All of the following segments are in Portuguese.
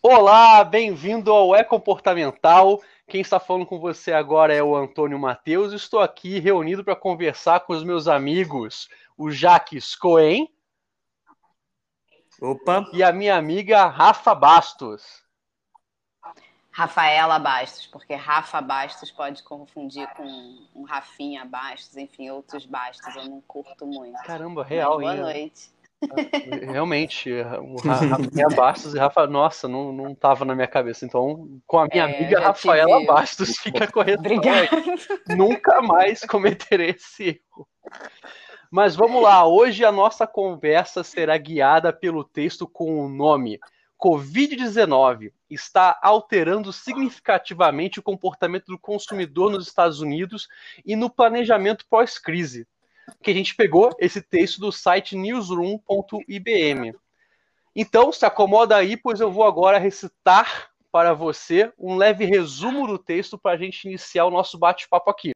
Olá, bem-vindo ao É Comportamental. Quem está falando com você agora é o Antônio Matheus. Estou aqui reunido para conversar com os meus amigos, o Jaques Cohen. Opa! E a minha amiga Rafa Bastos. Rafaela Bastos, porque Rafa Bastos pode confundir com um Rafinha Bastos, enfim, outros Bastos, eu não curto muito. Caramba, real, Mas boa hein? noite. Realmente, o Ra- Rafinha Bastos e Rafa, nossa, não, não tava na minha cabeça. Então, com a minha É, amiga Rafaela Bastos, fica a correção. Obrigada. Nunca mais cometerei esse erro. Mas vamos lá, hoje a nossa conversa será guiada pelo texto com o nome Covid-19 está alterando significativamente o comportamento do consumidor nos Estados Unidos e no planejamento pós-crise. Que a gente pegou esse texto do site newsroom.ibm. Então, se acomoda aí, pois eu vou agora recitar para você um leve resumo do texto para a gente iniciar o nosso bate-papo aqui.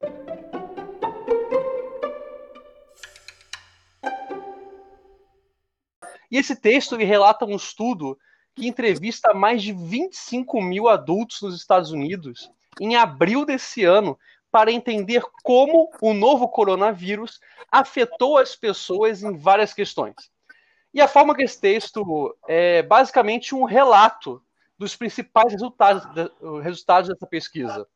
E esse texto ele relata um estudo que entrevista mais de 25 mil adultos nos Estados Unidos em abril desse ano para entender como o novo coronavírus afetou as pessoas em várias questões. E a forma que esse texto é basicamente um relato dos principais resultados, resultados dessa pesquisa.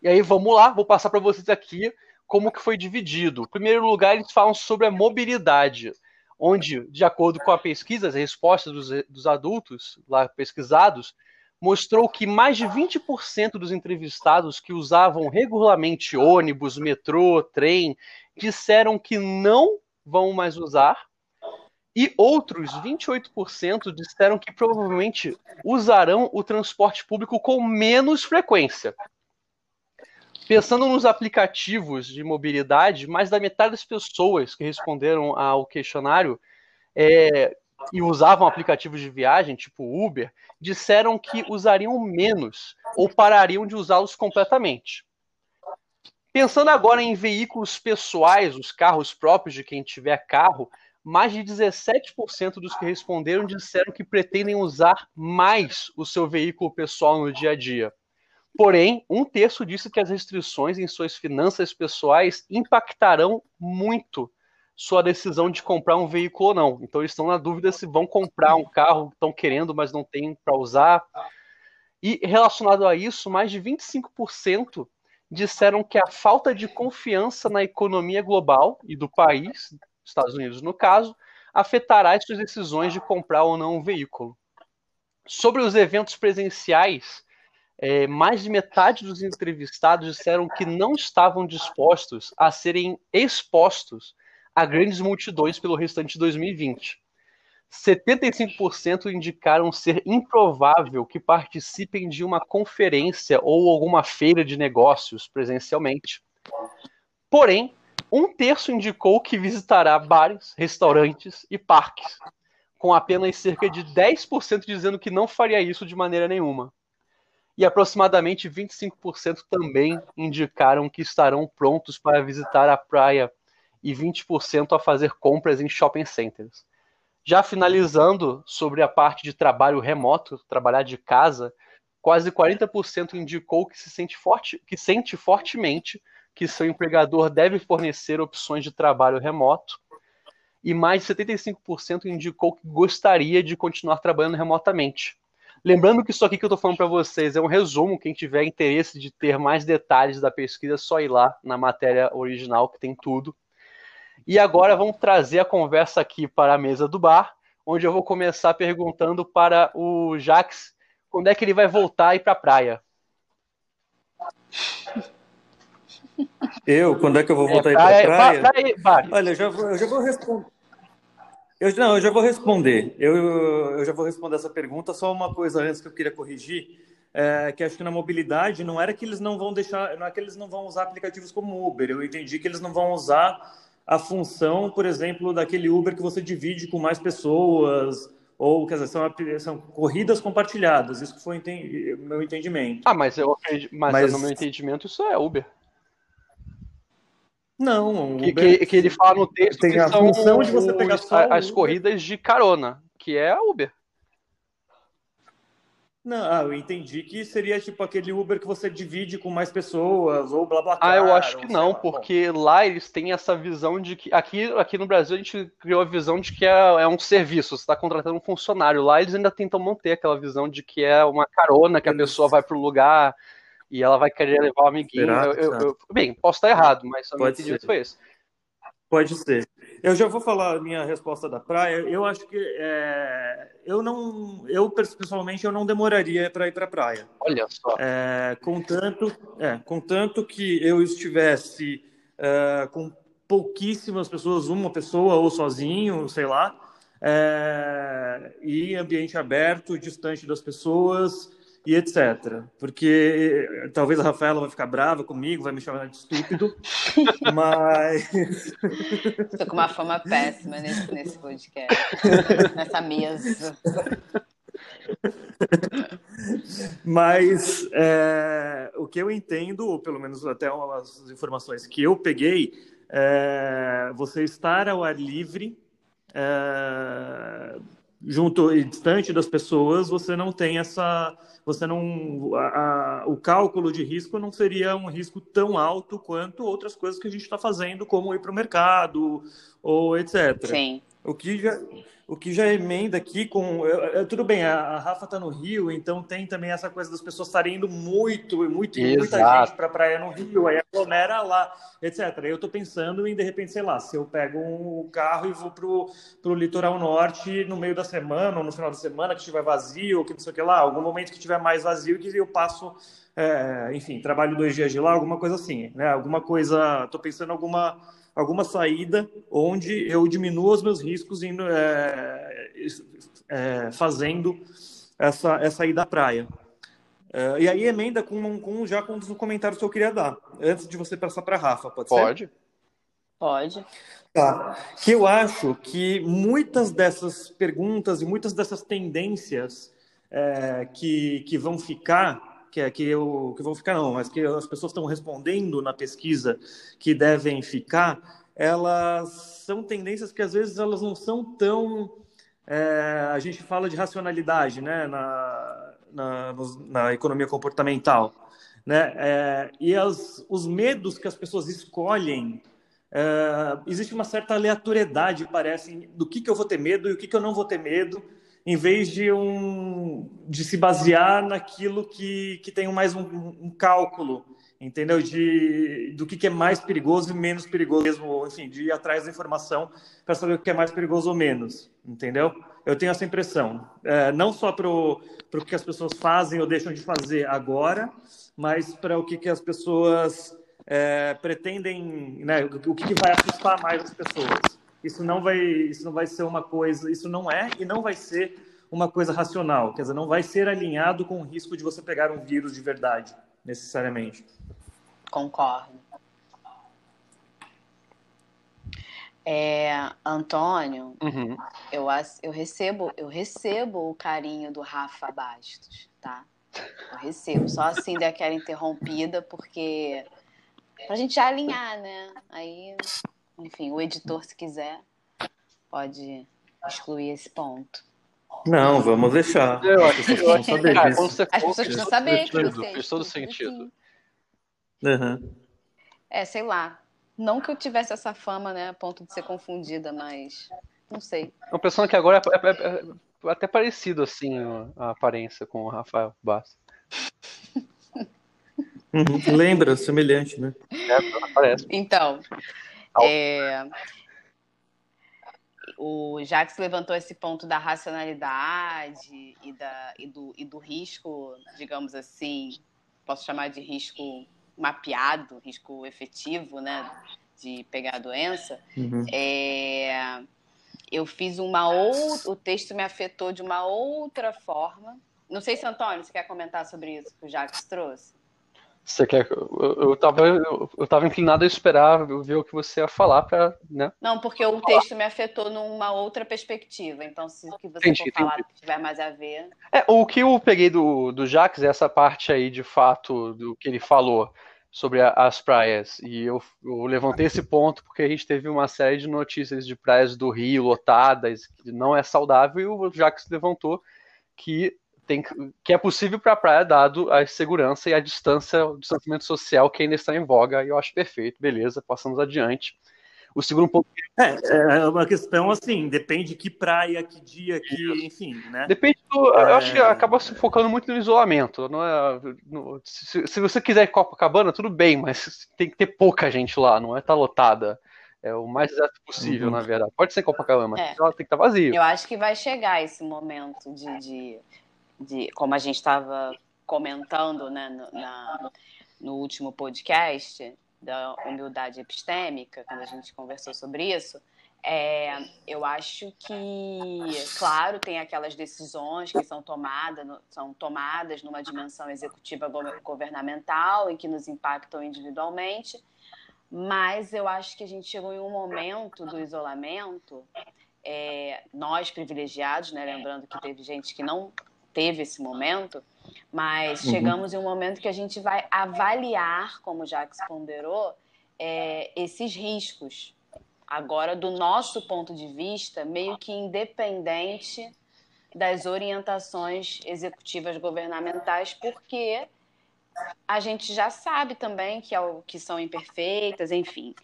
E aí vamos lá, vou passar para vocês aqui como que foi dividido. Em primeiro lugar, eles falam sobre a mobilidade, onde, de acordo com a pesquisa, as respostas dos, dos adultos lá pesquisados mostrou que mais de 20% dos entrevistados que usavam regularmente ônibus, metrô, trem, disseram que não vão mais usar, e outros 28% disseram que provavelmente usarão o transporte público com menos frequência. Pensando nos aplicativos de mobilidade, mais da metade das pessoas que responderam ao questionário é, e usavam aplicativos de viagem, tipo Uber, disseram que usariam menos ou parariam de usá-los completamente. Pensando agora em veículos pessoais, os carros próprios de quem tiver carro, mais de 17% dos que responderam disseram que pretendem usar mais o seu veículo pessoal no dia a dia. Porém, um terço disse que as restrições em suas finanças pessoais impactarão muito sua decisão de comprar um veículo ou não. Então, eles estão na dúvida se vão comprar um carro, estão querendo, mas não tem para usar. E relacionado a isso, mais de 25% disseram que a falta de confiança na economia global e do país, Estados Unidos no caso, afetará as suas decisões de comprar ou não um veículo. Sobre os eventos presenciais, é, mais de metade dos entrevistados disseram que não estavam dispostos a serem expostos a grandes multidões pelo restante de 2020. 75% indicaram ser improvável que participem de uma conferência ou alguma feira de negócios presencialmente. Porém, um terço indicou que visitará bares, restaurantes e parques, com apenas cerca de 10% dizendo que não faria isso de maneira nenhuma e aproximadamente 25% também indicaram que estarão prontos para visitar a praia e 20% a fazer compras em shopping centers. Já finalizando sobre a parte de trabalho remoto, trabalhar de casa, quase 40% indicou que se sente, forte, que sente fortemente que seu empregador deve fornecer opções de trabalho remoto, e mais de 75% indicou que gostaria de continuar trabalhando remotamente. Lembrando que isso aqui que eu estou falando para vocês é um resumo. Quem tiver interesse de ter mais detalhes da pesquisa, é só ir lá na matéria original, que tem tudo. E agora vamos trazer a conversa aqui para a mesa do bar, onde eu vou começar perguntando para o Jax quando é que ele vai voltar a ir para a praia. Eu? Quando é que eu vou voltar é, aí pra praia? Pra, praia bar. Olha, eu já vou, eu já vou responder. Eu, não, eu já vou responder. Eu, eu já vou responder essa pergunta. Só uma coisa antes que eu queria corrigir, é, que acho que na mobilidade não era que eles não vão deixar, não é que eles não vão usar aplicativos como Uber. Eu entendi que eles não vão usar a função, por exemplo, daquele Uber que você divide com mais pessoas, ou quer dizer, são, são corridas compartilhadas. Isso foi o meu entendimento. Ah, mas eu mas, mas no meu entendimento isso é Uber. Não, que, que, que, ele fala no texto tem que a função de você pegar as corridas de carona, que é a Uber. Não, ah, eu entendi que seria tipo aquele Uber que você divide com mais pessoas, ou blá blá Ah, eu acho que não, lá. porque lá eles têm essa visão de que. Aqui, aqui no Brasil a gente criou a visão de que é, é um serviço, você está contratando um funcionário. Lá eles ainda tentam manter aquela visão de que é uma carona que a pessoa vai para o lugar e ela vai querer levar o amiguinho. Eu, eu, eu, bem, posso estar errado, mas a minha entendido foi esse. Pode ser. Eu já vou falar a minha resposta da praia. Eu acho que é, eu não, eu pessoalmente eu não demoraria para ir para a praia. Olha só. É, contanto, é, contanto que eu estivesse é, com pouquíssimas pessoas, uma pessoa ou sozinho, sei lá, é, e ambiente aberto, distante das pessoas, e etc. Porque eh, talvez a Rafaela vai ficar brava comigo, vai me chamar de estúpido, mas. Estou com uma fama péssima nesse, nesse podcast, nessa mesa. Mas é, o que eu entendo, ou pelo menos até as informações que eu peguei, é, você estar ao ar livre é, junto e distante das pessoas, você não tem essa, você não, a, a, o cálculo de risco não seria um risco tão alto quanto outras coisas que a gente está fazendo, como ir para o mercado ou etc. Sim. O que já, o que já emenda aqui com. tudo bem, a, a Rafa está no Rio, então tem também essa coisa das pessoas estarem indo muito, muito, Exato. muita gente para a praia no Rio, aí aglomera lá, etc. Eu estou pensando em, de repente, sei lá, se eu pego um carro e vou para o litoral norte no meio da semana, ou no final da semana, que estiver vazio, que não sei o que lá, algum momento que estiver mais vazio, que eu passo. É, enfim, trabalho dois dias de lá, alguma coisa assim, né? Alguma coisa, estou pensando em alguma alguma saída onde eu diminua os meus riscos indo, é, é, fazendo essa, essa ida à praia. É, e aí emenda com, com, já com um dos comentários que eu queria dar, antes de você passar para a Rafa, pode, pode. ser? Pode. Tá. Que eu acho que muitas dessas perguntas e muitas dessas tendências é, que, que vão ficar que, é, que, eu, que vão ficar não, mas que as pessoas estão respondendo na pesquisa que devem ficar, elas são tendências que às vezes elas não são tão é, a gente fala de racionalidade, né, na, na, na economia comportamental, né, é, e as, os medos que as pessoas escolhem é, existe uma certa aleatoriedade, parece, do que, que eu vou ter medo e o que, que eu não vou ter medo, em vez de, um, de se basear naquilo que, que tem mais um, um cálculo, entendeu? De, do que, que é mais perigoso e menos perigoso mesmo, enfim, de ir atrás da informação para saber o que é mais perigoso ou menos, entendeu? Eu tenho essa impressão, é, não só para o que as pessoas fazem ou deixam de fazer agora, mas para o que, que as pessoas é, pretendem, né, o que, que vai assustar mais as pessoas isso não vai, isso não vai ser uma coisa, isso não é e não vai ser uma coisa racional, quer dizer, não vai ser alinhado com o risco de você pegar um vírus de verdade, necessariamente. Concordo. É, Antônio, uhum. eu, eu recebo eu recebo o carinho do Rafa Bastos, tá? Eu recebo, só assim daquela interrompida, porque pra gente já alinhar, né? Aí enfim, o editor, se quiser, pode excluir esse ponto. Não, vamos deixar. Eu acho que as pessoas saber As pessoas precisam saber. Fez todo sentido. Uhum. É, sei lá. Não que eu tivesse essa fama, né, a ponto de ser confundida, mas não sei. Uma pessoa que agora é, é, é até parecido, assim, a aparência com o Rafael Bastos. Uhum. Lembra, semelhante, né? É, parece. Então, é, o Jacques levantou esse ponto da racionalidade e, da, e, do, e do risco, digamos assim, posso chamar de risco mapeado, risco efetivo, né, de pegar a doença. Uhum. É, eu fiz uma outra, o texto me afetou de uma outra forma. Não sei se Antônio, você quer comentar sobre isso que o Jacques trouxe? Você quer. Eu, eu, tava, eu, eu tava inclinado a esperar ver o que você ia falar para. Né? Não, porque o texto me afetou numa outra perspectiva. Então, se o que você entendi, for falar entendi. tiver mais a ver. É, o que eu peguei do, do Jacques é essa parte aí, de fato, do que ele falou sobre a, as praias. E eu, eu levantei esse ponto porque a gente teve uma série de notícias de praias do Rio lotadas, que não é saudável, e o Jacques levantou que tem, que é possível para a praia, dado a segurança e a distância, o distanciamento social que ainda está em voga, e eu acho perfeito, beleza, passamos adiante. O segundo ponto. É, é uma questão assim, depende que praia, que dia, que, enfim, né? Depende do. É... Eu acho que acaba se focando muito no isolamento. Não é, no, se, se, você quiser ir Copacabana, tudo bem, mas tem que ter pouca gente lá, não é estar tá lotada. É o mais exato possível, uhum. na verdade. Pode ser Copacabana, mas é. ela tem que estar tá vazia. Eu acho que vai chegar esse momento de, de, de como a gente estava comentando né, no, na, no último podcast, da humildade epistêmica, quando a gente conversou sobre isso, é, eu acho que, claro, tem aquelas decisões que são tomadas, são tomadas numa dimensão executiva governamental e que nos impactam individualmente, mas eu acho que a gente chegou em um momento do isolamento, é, nós privilegiados, né, lembrando que teve gente que não teve esse momento, mas uhum. chegamos em um momento que a gente vai avaliar, como o Jacques ponderou, é, esses riscos. Agora, do nosso ponto de vista, meio que independente das orientações executivas governamentais, porque a gente já sabe também que, é que são imperfeitas, enfim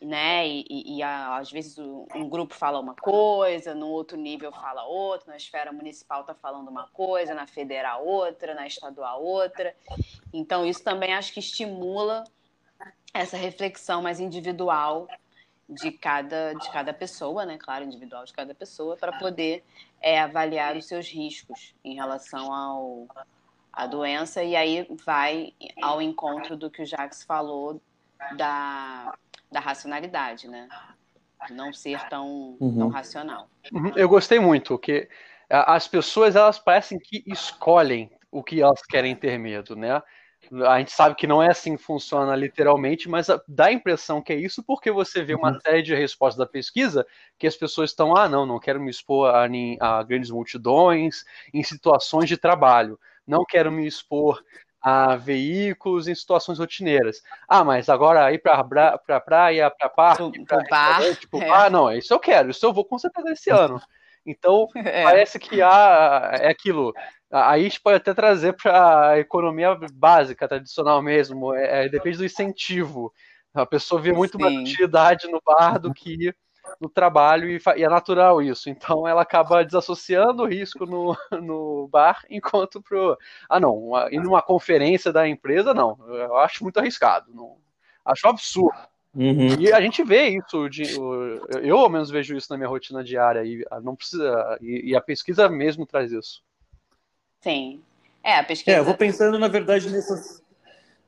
né? E, e, e às vezes um grupo fala uma coisa, no outro nível fala outra, na esfera municipal está falando uma coisa, na federal outra, na estadual outra. Então isso também acho que estimula essa reflexão mais individual de cada, de cada pessoa, né? Claro, individual de cada pessoa, para poder é, avaliar os seus riscos em relação ao a doença e aí vai ao encontro do que o Jacques falou da da racionalidade, né? Não ser tão, uhum. tão racional. Uhum. Eu gostei muito, que as pessoas elas parecem que escolhem o que elas querem ter medo, né? A gente sabe que não é assim que funciona literalmente, mas dá a impressão que é isso porque você vê uma uhum. série de respostas da pesquisa que as pessoas estão, ah, não, não quero me expor a, a grandes multidões em situações de trabalho, não quero me expor a veículos em situações rotineiras. Ah, mas agora ir para pra, pra praia, para parque, para bar, tipo, é. ah, não, isso eu quero, isso eu vou com certeza esse ano. Então, é. parece que há, é aquilo. Aí a gente pode até trazer para a economia básica, tradicional mesmo, é, é, depende do incentivo. A pessoa vê muito Sim. mais utilidade no bar do que no trabalho e, e, é natural isso. Então ela acaba desassociando o risco no, no bar, enquanto pro. Ah, não, uma, ir numa conferência da empresa, não. Eu acho muito arriscado. Não, acho absurdo. Uhum. E a gente vê isso, de, eu ao menos vejo isso na minha rotina diária, e não precisa. E, e a pesquisa mesmo traz isso. Sim. É, a pesquisa. É, eu vou pensando, na verdade, nessas,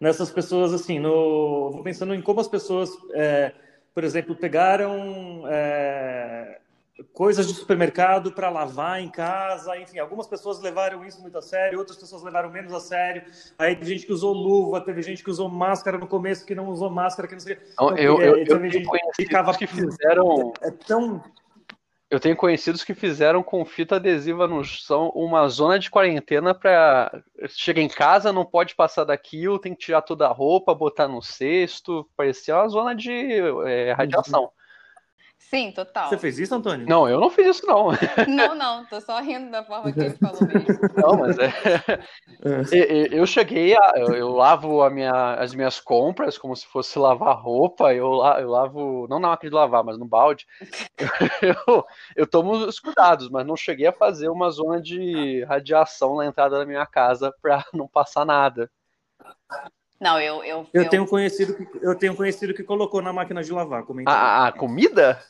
nessas pessoas assim, no. Vou pensando em como as pessoas. É por exemplo, pegaram é, coisas de supermercado para lavar em casa, enfim, algumas pessoas levaram isso muito a sério, outras pessoas levaram menos a sério. Aí teve gente que usou luva, teve gente que usou máscara no começo, que não usou máscara, que não sei. Então, eu, eu, eu, eu ficava que fizeram é tão eu tenho conhecidos que fizeram com fita adesiva no chão uma zona de quarentena para chega em casa, não pode passar daquilo, tem que tirar toda a roupa, botar no cesto. Parecia uma zona de é, radiação. Sim, total. Você fez isso, Antônio? Não, eu não fiz isso, não. Não, não, tô só rindo da forma que ele falou mesmo. Não, mas é. é. Eu cheguei a. Eu lavo a minha, as minhas compras como se fosse lavar roupa. Eu, eu lavo. Não na máquina de lavar, mas no balde. Eu, eu tomo os cuidados, mas não cheguei a fazer uma zona de radiação na entrada da minha casa para não passar nada. Não, eu, eu, eu, eu, tenho conhecido que eu tenho conhecido que colocou na máquina de lavar. A, a, comida?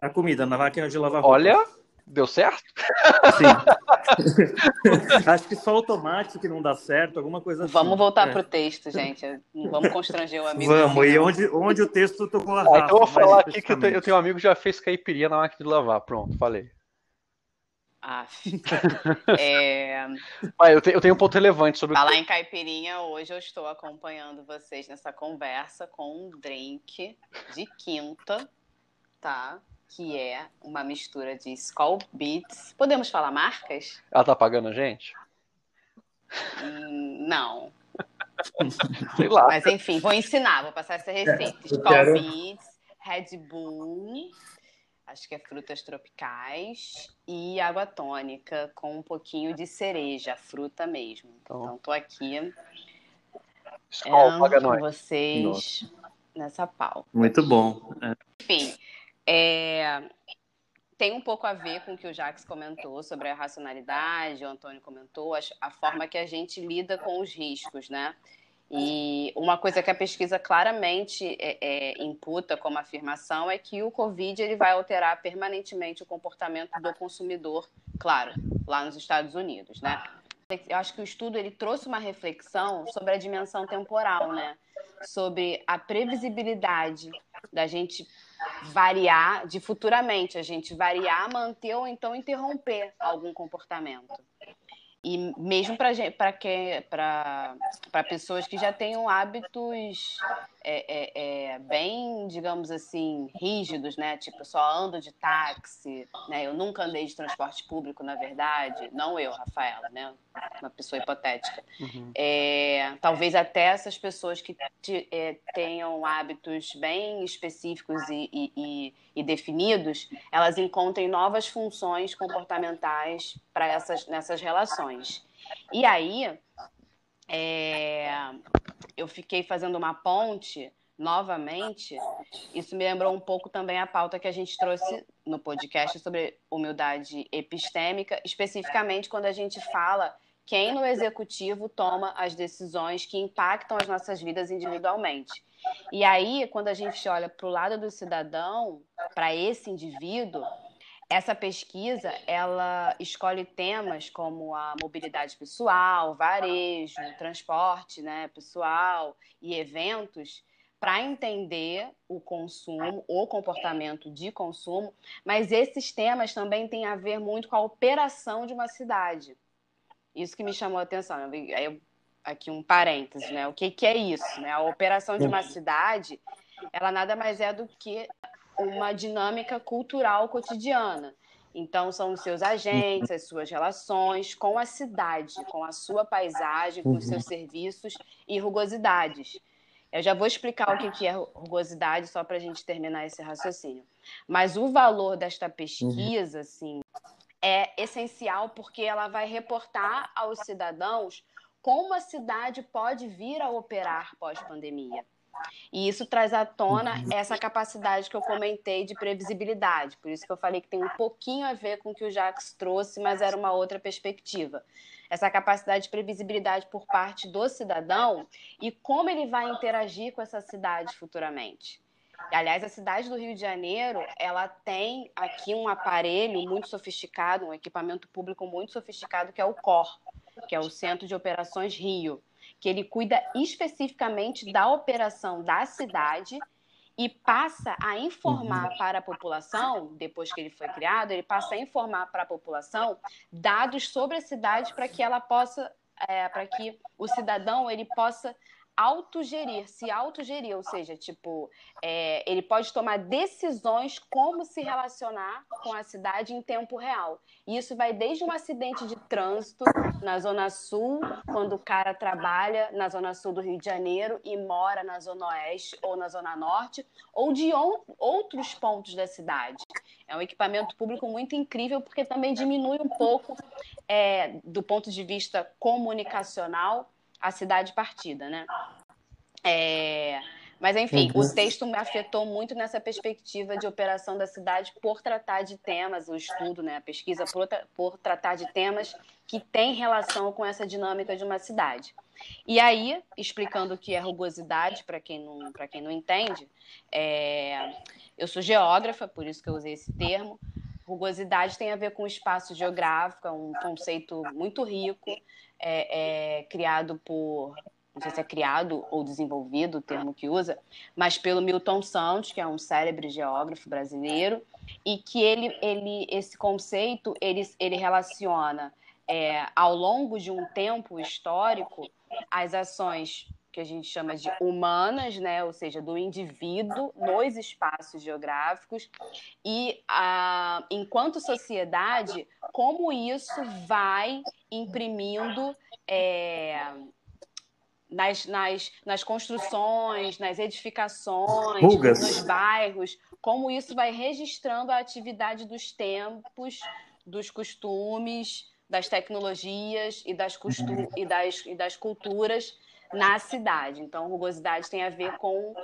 A comida na máquina de lavar. Roupa. Olha, deu certo? Sim. Acho que só o tomate que não dá certo, alguma coisa assim. Vamos voltar é. pro texto, gente. Vamos constranger o amigo. Vamos, e onde, onde o texto tocou a raça, ah, Então eu vou falar aqui que eu tenho, eu tenho um amigo que já fez caipirinha na máquina de lavar. Pronto, falei. Ah, é... eu, tenho, eu tenho um ponto relevante sobre Falar em caipirinha, hoje eu estou acompanhando vocês nessa conversa com um drink de quinta, tá? Que é uma mistura de Skull Beats. Podemos falar marcas? Ela tá pagando a gente? Hum, não. Sei lá. Mas enfim, vou ensinar, vou passar essa receita. É, Skull quero... Beats, Red Bull acho que é frutas tropicais e água tônica com um pouquinho de cereja, fruta mesmo. Então, então tô aqui Escola, é, com vocês Nossa. nessa pauta. Muito bom. É. Enfim, é, tem um pouco a ver com o que o Jax comentou sobre a racionalidade, o Antônio comentou, a, a forma que a gente lida com os riscos, né? E uma coisa que a pesquisa claramente é, é, imputa como afirmação é que o Covid ele vai alterar permanentemente o comportamento do consumidor, claro, lá nos Estados Unidos, né? Eu acho que o estudo ele trouxe uma reflexão sobre a dimensão temporal, né? Sobre a previsibilidade da gente variar, de futuramente a gente variar, manter ou então interromper algum comportamento. E mesmo para pessoas que já tenham hábitos é, é, é, bem, digamos assim, rígidos, né? Tipo, só ando de táxi, né? Eu nunca andei de transporte público, na verdade. Não eu, Rafaela, né? Uma pessoa hipotética. Uhum. É, talvez até essas pessoas que te, é, tenham hábitos bem específicos e, e, e, e definidos, elas encontrem novas funções comportamentais para essas nessas relações. E aí, é, eu fiquei fazendo uma ponte novamente. Isso me lembrou um pouco também a pauta que a gente trouxe no podcast sobre humildade epistêmica, especificamente quando a gente fala quem no executivo toma as decisões que impactam as nossas vidas individualmente. E aí, quando a gente olha para o lado do cidadão, para esse indivíduo, essa pesquisa ela escolhe temas como a mobilidade pessoal, varejo, transporte, né, pessoal e eventos para entender o consumo, o comportamento de consumo, mas esses temas também têm a ver muito com a operação de uma cidade. Isso que me chamou a atenção. Aí aqui um parênteses, né? O que, que é isso? Né? A operação de uma cidade, ela nada mais é do que uma dinâmica cultural cotidiana. Então, são os seus agentes, as suas relações com a cidade, com a sua paisagem, com os seus serviços e rugosidades. Eu já vou explicar o que é rugosidade só para a gente terminar esse raciocínio. Mas o valor desta pesquisa, assim, é essencial porque ela vai reportar aos cidadãos como a cidade pode vir a operar pós-pandemia. E isso traz à tona uhum. essa capacidade que eu comentei de previsibilidade. Por isso que eu falei que tem um pouquinho a ver com o que o Jacques trouxe, mas era uma outra perspectiva. Essa capacidade de previsibilidade por parte do cidadão e como ele vai interagir com essa cidade futuramente. Aliás, a cidade do Rio de Janeiro, ela tem aqui um aparelho muito sofisticado, um equipamento público muito sofisticado, que é o COR, que é o Centro de Operações Rio que ele cuida especificamente da operação da cidade e passa a informar uhum. para a população, depois que ele foi criado, ele passa a informar para a população dados sobre a cidade para que ela possa, é, para que o cidadão ele possa autogerir, se autogerir, ou seja, tipo, é, ele pode tomar decisões como se relacionar com a cidade em tempo real. E isso vai desde um acidente de trânsito na Zona Sul, quando o cara trabalha na Zona Sul do Rio de Janeiro e mora na Zona Oeste ou na Zona Norte, ou de outros pontos da cidade. É um equipamento público muito incrível, porque também diminui um pouco, é, do ponto de vista comunicacional, a cidade partida, né? É... Mas, enfim, uhum. o texto me afetou muito nessa perspectiva de operação da cidade por tratar de temas, o estudo, né, a pesquisa por, por tratar de temas que têm relação com essa dinâmica de uma cidade. E aí, explicando o que é rugosidade, para quem não, quem não entende, é... eu sou geógrafa, por isso que eu usei esse termo. Rugosidade tem a ver com espaço geográfico, é um conceito muito rico, é, é, criado por, não sei se é criado ou desenvolvido, o termo que usa, mas pelo Milton Santos, que é um célebre geógrafo brasileiro, e que ele, ele esse conceito ele, ele relaciona é, ao longo de um tempo histórico as ações que a gente chama de humanas, né? ou seja, do indivíduo nos espaços geográficos, e a, enquanto sociedade, como isso vai imprimindo é, nas, nas, nas construções, nas edificações, nos bairros, como isso vai registrando a atividade dos tempos, dos costumes, das tecnologias e das, costu uhum. e das, e das culturas na cidade. Então, rugosidade tem a ver com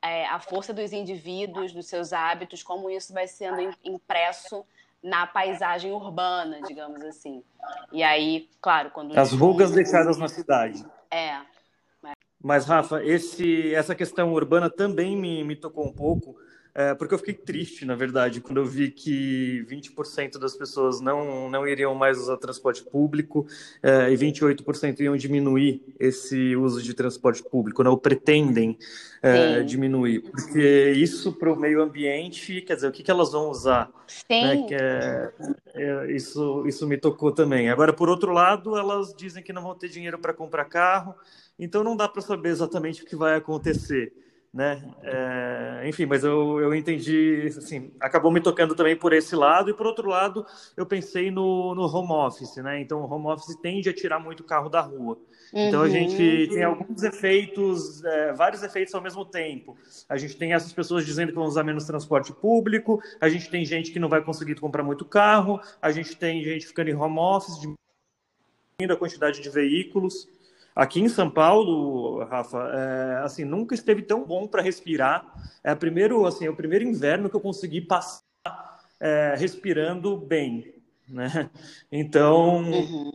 é, a força dos indivíduos, dos seus hábitos, como isso vai sendo impresso na paisagem urbana, digamos assim. E aí, claro, quando as rugas deixadas na cidade. É. Mas Rafa, esse, essa questão urbana também me, me tocou um pouco é, porque eu fiquei triste, na verdade, quando eu vi que 20% das pessoas não, não iriam mais usar transporte público é, e 28% iam diminuir esse uso de transporte público, não né, pretendem é, diminuir. Porque isso para o meio ambiente, quer dizer, o que, que elas vão usar? Né? É, é, isso, isso me tocou também. Agora, por outro lado, elas dizem que não vão ter dinheiro para comprar carro, então não dá para saber exatamente o que vai acontecer né? É, enfim, mas eu, eu entendi, assim, acabou me tocando também por esse lado, e por outro lado, eu pensei no, no home office, né? Então, o home office tende a tirar muito carro da rua. Uhum. Então, a gente tem alguns efeitos, é, vários efeitos ao mesmo tempo. A gente tem essas pessoas dizendo que vão usar menos transporte público, a gente tem gente que não vai conseguir comprar muito carro, a gente tem gente ficando em home office, diminuindo a quantidade de veículos. Aqui em São Paulo, Rafa, é, assim, nunca esteve tão bom para respirar. É o primeiro, assim, é o primeiro inverno que eu consegui passar é, respirando bem, né? Então, uhum.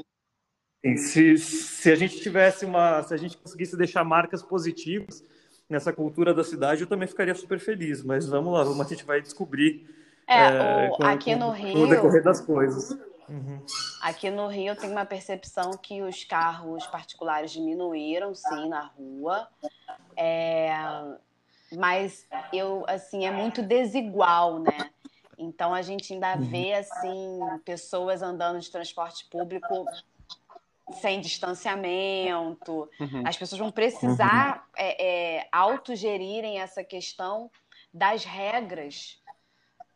se, se a gente tivesse uma, se a gente conseguisse deixar marcas positivas nessa cultura da cidade, eu também ficaria super feliz. Mas vamos lá, vamos, a gente vai descobrir. É, é o, com, aqui no Rio. No decorrer das coisas. Uhum. Aqui no Rio eu tenho uma percepção que os carros particulares diminuíram, sim, na rua. É... Mas eu, assim, é muito desigual, né? Então a gente ainda uhum. vê, assim, pessoas andando de transporte público sem distanciamento. Uhum. As pessoas vão precisar uhum. é, é, autogerirem essa questão das regras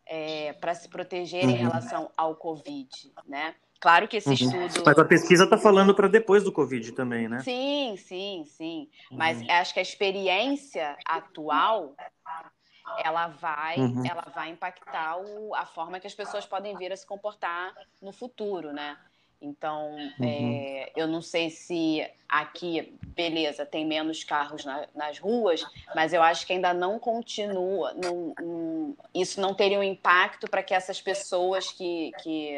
é, para se proteger uhum. em relação ao Covid, né? Claro que esse uhum. estudo. Mas a pesquisa está falando para depois do Covid também, né? Sim, sim, sim. Uhum. Mas acho que a experiência atual ela vai, uhum. ela vai impactar o, a forma que as pessoas podem vir a se comportar no futuro, né? Então, uhum. é, eu não sei se aqui, beleza, tem menos carros na, nas ruas, mas eu acho que ainda não continua, não, não, isso não teria um impacto para que essas pessoas que, que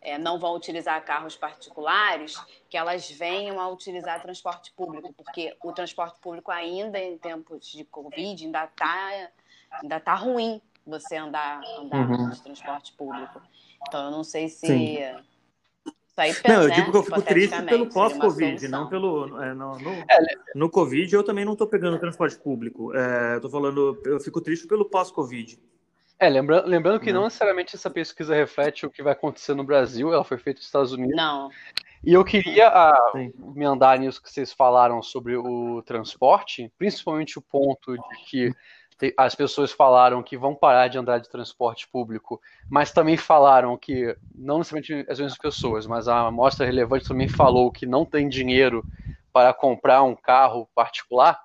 é, não vão utilizar carros particulares, que elas venham a utilizar transporte público, porque o transporte público ainda em tempos de Covid ainda está ainda tá ruim você andar, andar uhum. de transporte público. Então, eu não sei se... Sim Aí, não, eu digo que eu fico triste pelo pós-Covid, não pelo. É, no, no, é, no, Covid eu também não estou pegando transporte público. É, Estou falando, eu fico triste pelo pós-Covid. É, lembrando, lembrando que não. não necessariamente essa pesquisa reflete o que vai acontecer no Brasil, ela foi feita nos Estados Unidos. Não. E eu queria a, me andar nisso que vocês falaram sobre o transporte, principalmente o ponto de que as pessoas falaram que vão parar de andar de transporte público, mas também falaram que, não necessariamente as mesmas pessoas, mas a amostra relevante também falou que não tem dinheiro para comprar um carro particular.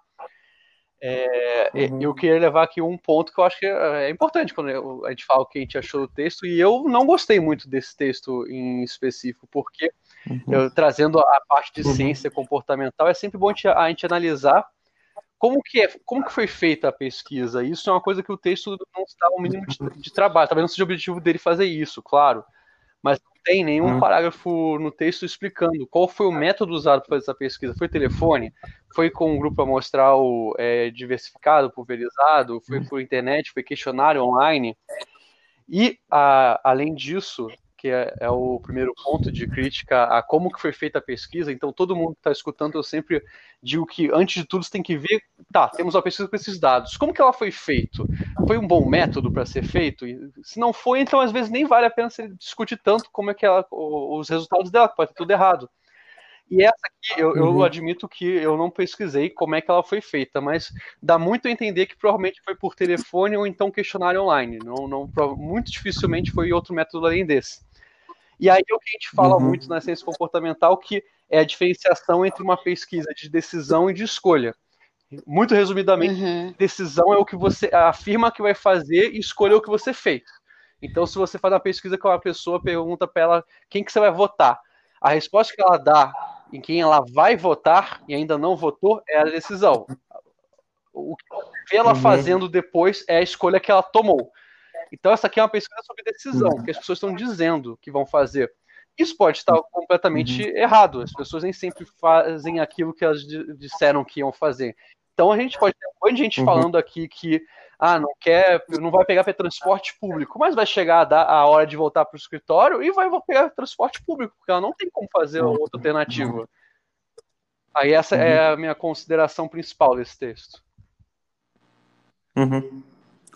É, uhum. Eu queria levar aqui um ponto que eu acho que é importante quando a gente fala o que a gente achou do texto, e eu não gostei muito desse texto em específico, porque uhum. eu, trazendo a parte de uhum. ciência comportamental, é sempre bom a gente analisar como que, é, como que foi feita a pesquisa? Isso é uma coisa que o texto não está o mínimo de, de trabalho. Talvez não seja o objetivo dele fazer isso, claro. Mas não tem nenhum uhum. parágrafo no texto explicando qual foi o método usado para fazer essa pesquisa. Foi telefone? Foi com um grupo amostral é, diversificado, pulverizado? Foi por internet? Foi questionário online? E, a, além disso, que é, é, o primeiro ponto de crítica a como que foi feita a pesquisa. Então, todo mundo que está escutando, eu sempre digo que, antes de tudo, você tem que ver, tá, temos uma pesquisa com esses dados. Como que ela foi feita? Foi um bom método para ser feito? E, se não foi, então, às vezes, nem vale a pena discutir tanto como é que ela, os resultados dela, pode ter tudo errado. E essa aqui, eu, eu, uhum. admito que eu não pesquisei como é que ela foi feita, mas dá muito a entender que provavelmente foi por telefone ou então questionário online. Não, não, muito dificilmente foi outro método além desse. E aí é o que a gente fala uhum. muito na ciência comportamental, que é a diferenciação entre uma pesquisa de decisão e de escolha. Muito resumidamente, uhum. decisão é o que você afirma que vai fazer e escolher o que você fez. Então, se você faz uma pesquisa com uma pessoa, pergunta para ela quem que você vai votar. A resposta que ela dá em quem ela vai votar e ainda não votou é a decisão. O que ela uhum. fazendo depois é a escolha que ela tomou. Então, essa aqui é uma pesquisa sobre decisão, uhum. que as pessoas estão dizendo que vão fazer. Isso pode estar completamente uhum. errado. As pessoas nem sempre fazem aquilo que elas disseram que iam fazer. Então, a gente pode ter um monte de gente uhum. falando aqui que ah, não quer, não vai pegar para transporte público, mas vai chegar a, dar a hora de voltar para o escritório e vai pegar transporte público, porque ela não tem como fazer outra alternativa. Aí essa uhum. é a minha consideração principal desse texto. Uhum.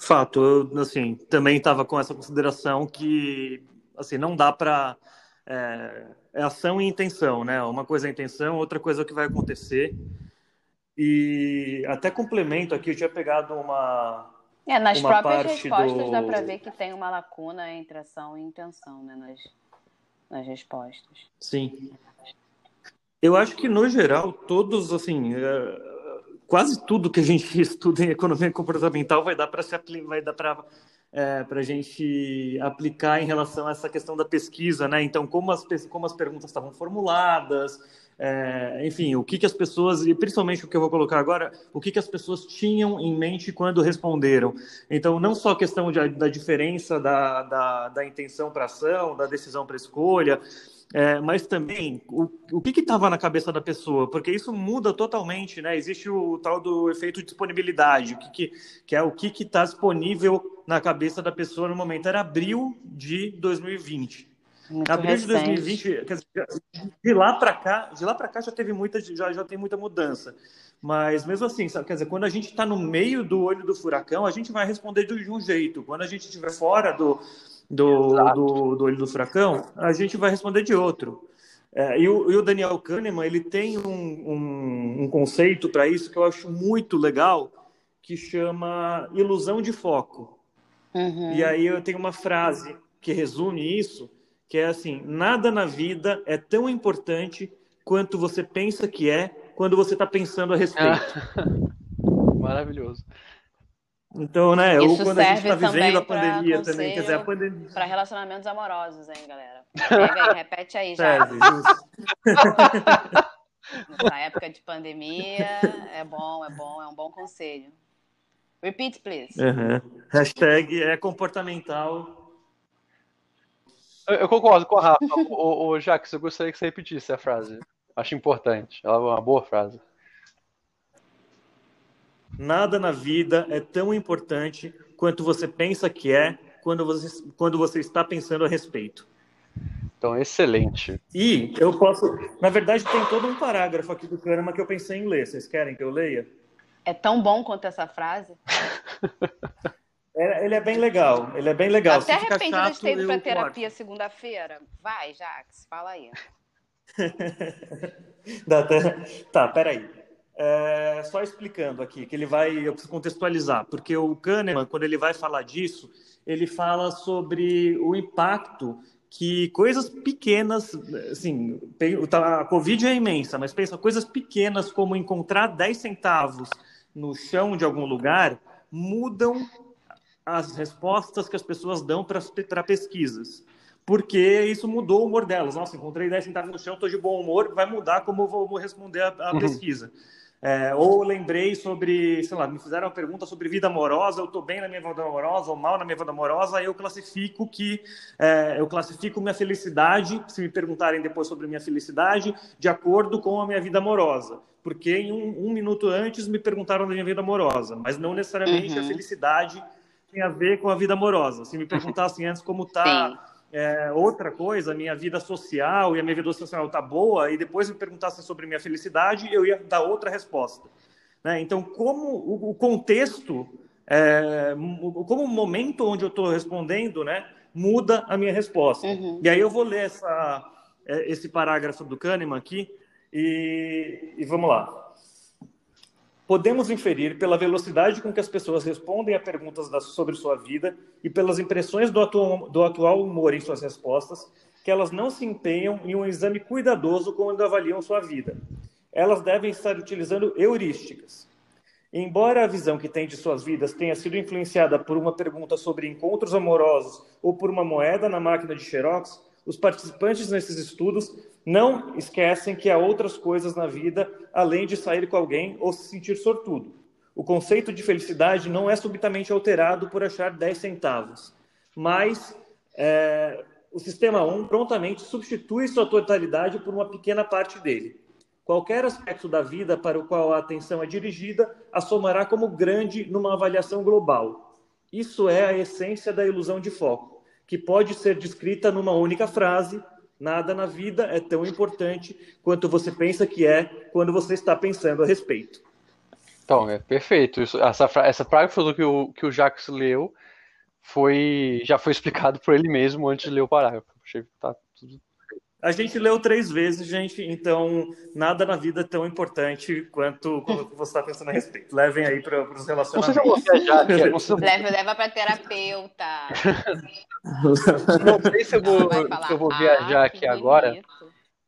Fato, eu assim também estava com essa consideração que assim não dá para é, é, ação e intenção, né? Uma coisa é a intenção, outra coisa é o que vai acontecer. E até complemento aqui, eu tinha pegado uma é, nas próprias respostas do... dá para ver que tem uma lacuna entre ação e intenção, né? Nas, nas respostas. Sim. Eu acho que, no geral, todos, assim, é, quase tudo que a gente estuda em economia comportamental vai dar para se vai dar para é, para a gente aplicar em relação a essa questão da pesquisa, né? Então, como as, como as perguntas estavam formuladas, é, enfim, o que, que as pessoas, e principalmente o que eu vou colocar agora, o que, que as pessoas tinham em mente quando responderam. Então, não só a questão de, da diferença da, da, da intenção para ação, da decisão para escolha, é, mas também o, o que estava na cabeça da pessoa, porque isso muda totalmente, né? Existe o tal do efeito de disponibilidade, o que, que, que é o que está disponível na cabeça da pessoa no momento. Era abril de 2020. Muito Abril recente. de 2020, quer dizer, de lá para cá, de lá para cá já teve muita, já, já tem muita mudança. Mas mesmo assim, sabe, quer dizer, quando a gente está no meio do olho do furacão, a gente vai responder de um jeito. Quando a gente estiver fora do, do, do, do, olho do furacão, a gente vai responder de outro. É, e, o, e, o, Daniel Kahneman, ele tem um, um, um conceito para isso que eu acho muito legal, que chama ilusão de foco. Uhum. E aí eu tenho uma frase que resume isso, que é assim: nada na vida é tão importante quanto você pensa que é quando você está pensando a respeito. Maravilhoso. Então, né, ou quando a gente está vivendo a pandemia também, quer dizer, a pandemia. Para relacionamentos amorosos, hein, galera? Pega aí, repete aí já. Nessa época de pandemia, é bom, é bom, é um bom conselho. Repeat, please. Uhum. Hashtag é comportamental eu, eu concordo com a Rafa. o, o Jax, eu gostaria que você repetisse a frase. Acho importante. Ela é uma boa frase. Nada na vida é tão importante quanto você pensa que é quando você, quando você está pensando a respeito. Então, excelente. E eu posso. Na verdade, tem todo um parágrafo aqui do Kahneman que eu pensei em ler. Vocês querem que eu leia? É tão bom quanto essa frase? É, ele é bem legal, ele é bem legal. Até arrependido de ter ido para terapia segunda-feira. Vai, Jax, fala aí. tá, peraí. É, só explicando aqui, que ele vai, eu preciso contextualizar, porque o Kahneman, quando ele vai falar disso, ele fala sobre o impacto que coisas pequenas, assim, tá, a Covid é imensa, mas pensa, coisas pequenas como encontrar 10 centavos no chão de algum lugar mudam as respostas que as pessoas dão para pesquisas. Porque isso mudou o humor delas. Nossa, encontrei 10 centavos no chão, estou de bom humor, vai mudar como eu vou responder a, a uhum. pesquisa. É, ou lembrei sobre, sei lá, me fizeram uma pergunta sobre vida amorosa, eu estou bem na minha vida amorosa ou mal na minha vida amorosa, eu classifico que é, eu classifico minha felicidade, se me perguntarem depois sobre minha felicidade, de acordo com a minha vida amorosa. Porque em um, um minuto antes me perguntaram da minha vida amorosa, mas não necessariamente uhum. a felicidade tem a ver com a vida amorosa. Se me perguntassem antes como está é, outra coisa, minha vida social e a minha vida social está boa, e depois me perguntassem sobre minha felicidade, eu ia dar outra resposta. Né? Então, como o, contexto, é, como o momento onde eu estou respondendo, né, muda a minha resposta. Uhum. E aí eu vou ler essa, é, esse parágrafo do Kahneman aqui, e, e vamos lá podemos inferir pela velocidade com que as pessoas respondem a perguntas sobre sua vida e pelas impressões do atual, do atual humor em suas respostas que elas não se empenham em um exame cuidadoso quando avaliam sua vida. Elas devem estar utilizando heurísticas. Embora a visão que tem de suas vidas tenha sido influenciada por uma pergunta sobre encontros amorosos ou por uma moeda na máquina de Xerox, os participantes nesses estudos não esquecem que há outras coisas na vida além de sair com alguém ou se sentir sortudo. O conceito de felicidade não é subitamente alterado por achar 10 centavos, mas é, o sistema 1 prontamente substitui sua totalidade por uma pequena parte dele. Qualquer aspecto da vida para o qual a atenção é dirigida assomará como grande numa avaliação global. Isso é a essência da ilusão de foco, que pode ser descrita numa única frase: nada na vida é tão importante quanto você pensa que é quando você está pensando a respeito. Então, é perfeito. Isso, essa, essa parágrafo que o, que o Jacques leu foi já foi explicado por ele mesmo antes de ler o parágrafo. Achei que tá tudo a gente leu três vezes, gente, então nada na vida é tão importante quanto, quanto você está pensando a respeito. Levem aí para os relacionamentos. Não não Leva, leva para terapeuta. não sei se eu vou, se eu vou viajar ah, aqui agora,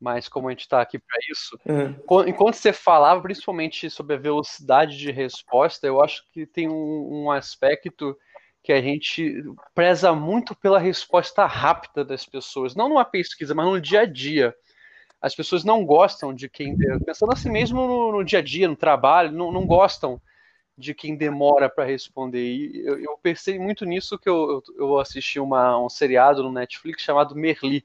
mas como a gente está aqui para isso, uhum. enquanto você falava, principalmente sobre a velocidade de resposta, eu acho que tem um, um aspecto que a gente preza muito pela resposta rápida das pessoas, não numa pesquisa, mas no dia a dia. As pessoas não gostam de quem, pensando assim mesmo no, no dia a dia, no trabalho, não, não gostam de quem demora para responder. E eu, eu, pensei muito nisso que eu, eu assisti uma, um seriado no Netflix chamado Merli,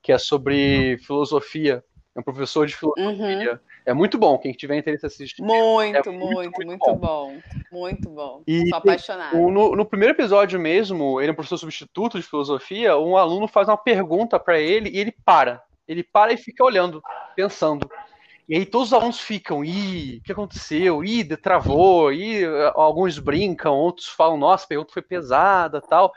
que é sobre filosofia. É um professor de filosofia. Uhum. É muito bom, quem tiver interesse assistir. Muito, é muito, muito, muito, muito bom. bom. Muito bom. E Sou apaixonado. No, no, primeiro episódio mesmo, ele é um professor substituto de filosofia, um aluno faz uma pergunta para ele e ele para. Ele para e fica olhando, pensando. E aí todos os alunos ficam, ih, o que aconteceu? Ih, travou, ih, alguns brincam, outros falam, nossa, a pergunta foi pesada tal.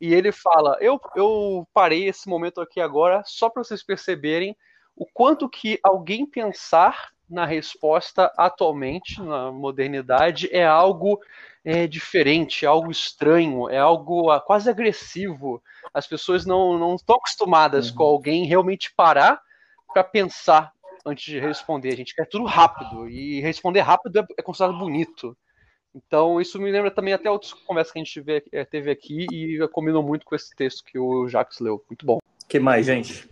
E ele fala, eu, eu parei esse momento aqui agora só para vocês perceberem o quanto que alguém pensar na resposta atualmente, na modernidade, é algo é, diferente, é algo estranho, é algo ah, quase agressivo. As pessoas não, não estão acostumadas uhum. com alguém realmente parar para pensar antes de responder. A gente quer tudo rápido, e responder rápido é, é considerado bonito. Então, isso me lembra também até outras conversas que a gente é, teve aqui e combinou muito com esse texto que o Jacques leu. Muito bom. que mais, gente?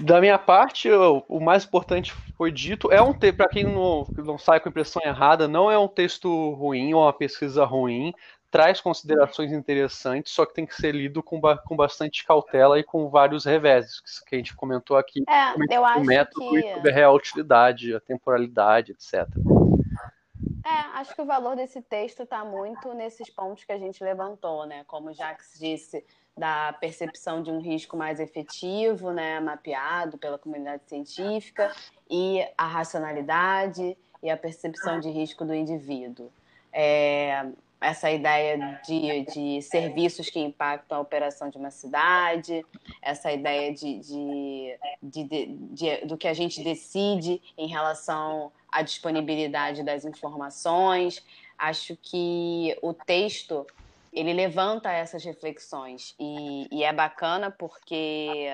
Da minha parte, o mais importante foi dito. É um texto, para quem não, não sai com a impressão errada, não é um texto ruim ou uma pesquisa ruim. Traz considerações interessantes, só que tem que ser lido com, com bastante cautela e com vários reveses, que a gente comentou aqui. É, eu acho o método que... e sobre a real utilidade, a temporalidade, etc. É, acho que o valor desse texto está muito nesses pontos que a gente levantou, né? Como o Jacques disse, da percepção de um risco mais efetivo, né, mapeado pela comunidade científica, e a racionalidade e a percepção de risco do indivíduo. É, essa ideia de, de serviços que impactam a operação de uma cidade, essa ideia de, de, de, de, do que a gente decide em relação à disponibilidade das informações. Acho que o texto ele levanta essas reflexões e, e, é bacana porque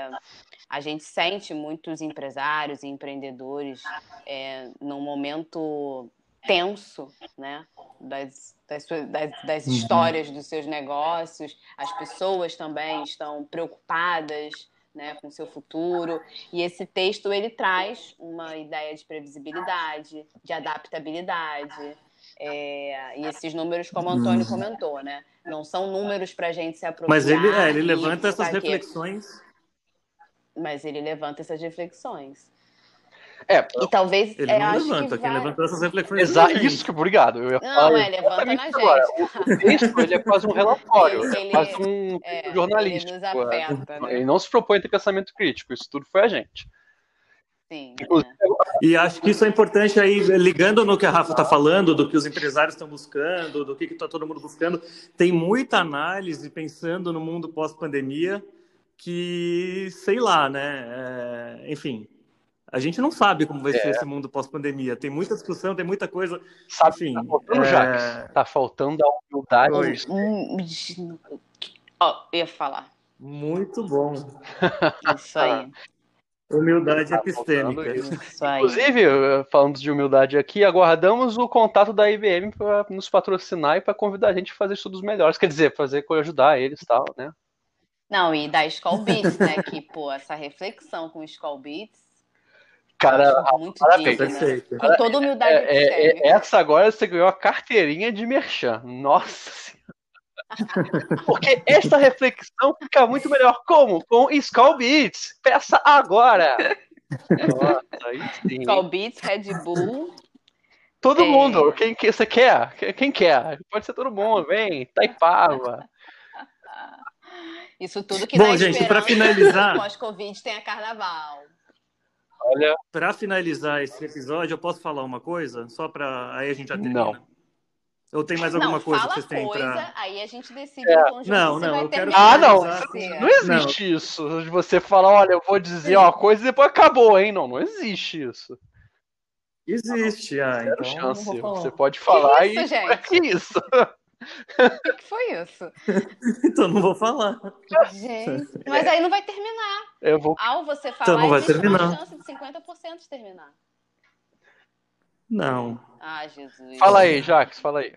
a gente sente muitos empresários e empreendedores é, num momento tenso, né, das, das, das, das uhum. histórias dos seus negócios, as pessoas também estão preocupadas, né, com seu futuro. E esse texto ele traz uma ideia de previsibilidade, de adaptabilidade, é, e esses números, como o Antônio uhum. comentou, né? Não são números para a gente se apropriar. Mas ele, é, ele levanta essas reflexões. Mas ele levanta essas reflexões. É, e talvez. Ele é, não levanta, que quem levantou essas reflexões. Exato, isso que obrigado. Eu ia não, falar, é, levanta na gente. Agora. O texto ele é quase um relatório, ele, é quase um é, jornalístico. Ele, nos afeta, né? ele não se propõe a ter pensamento crítico, isso tudo foi a gente. Sim. E acho que isso é importante aí, ligando no que a Rafa está falando, do que os empresários estão buscando, do que está todo mundo buscando. Tem muita análise pensando no mundo pós-pandemia que, sei lá, né? É, enfim, a gente não sabe como vai é. ser esse mundo pós-pandemia. Tem muita discussão, tem muita coisa. Sabe, enfim, tá faltando, é... Tá faltando a humildade. Hum, ó, eu ia falar. Muito bom. Isso aí. Humildade epistêmica. Isso aí. Inclusive, falando de humildade aqui, aguardamos o contato da IBM para nos patrocinar e para convidar a gente a fazer estudos melhores. Quer dizer, fazer ajudar eles e tal, né? Não, e da Skull Beats, né? Que, pô, essa reflexão com o Skull Beats. Cara, muito parabéns. digna. Perfeito. Com toda humildade É, é, epistêmica. é, essa agora você ganhou a carteirinha de merchan. Nossa Senhora. Porque esta reflexão fica muito melhor. Como? Com Skull Beats. Peça agora. Nossa. Skull Beats, Red Bull. Todo É. mundo. Quem que você quer? Quem- quer? Pode ser todo mundo. Vem. Taipava. Isso tudo que Bom, dá gente, pra finalizar- que Pós-Covid tenha carnaval. Olha, Para finalizar esse episódio, eu posso falar uma coisa? Só para aí a gente já termina. Não. Ou tem mais alguma não, coisa fala que vocês têm coisa, pra... aí a gente decide É. conjunto Não, se não, vai eu quero Ah, não. você. Não existe isso. De você falar, olha, eu vou dizer uma coisa e depois acabou, hein? Não, não existe isso. Existe, ah, então não chance. Você pode falar isso, e. gente? Que isso? O que que foi isso? Então não vou falar. Gente, mas aí não vai terminar. Eu vou. Ao você falar, Então não vai existe terminar. uma chance de 50% de terminar. Não. Ah, Jesus. Fala aí, Jax, fala aí.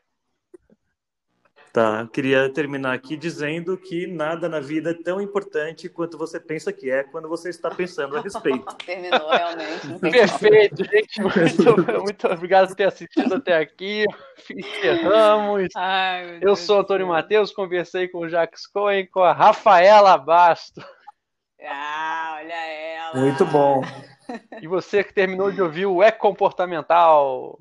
Tá, eu queria terminar aqui dizendo que nada na vida é tão importante quanto você pensa que é quando você está pensando a respeito. Terminou, realmente. Perfeito, gente. Muito, muito obrigado por ter assistido até aqui. Encerramos. Ai, Eu Deus sou o do Antônio. Matheus, conversei com o Jax Cohen, com a Rafaela Basto. Ah, olha ela. Muito bom. E você que terminou de ouvir o É Comportamental.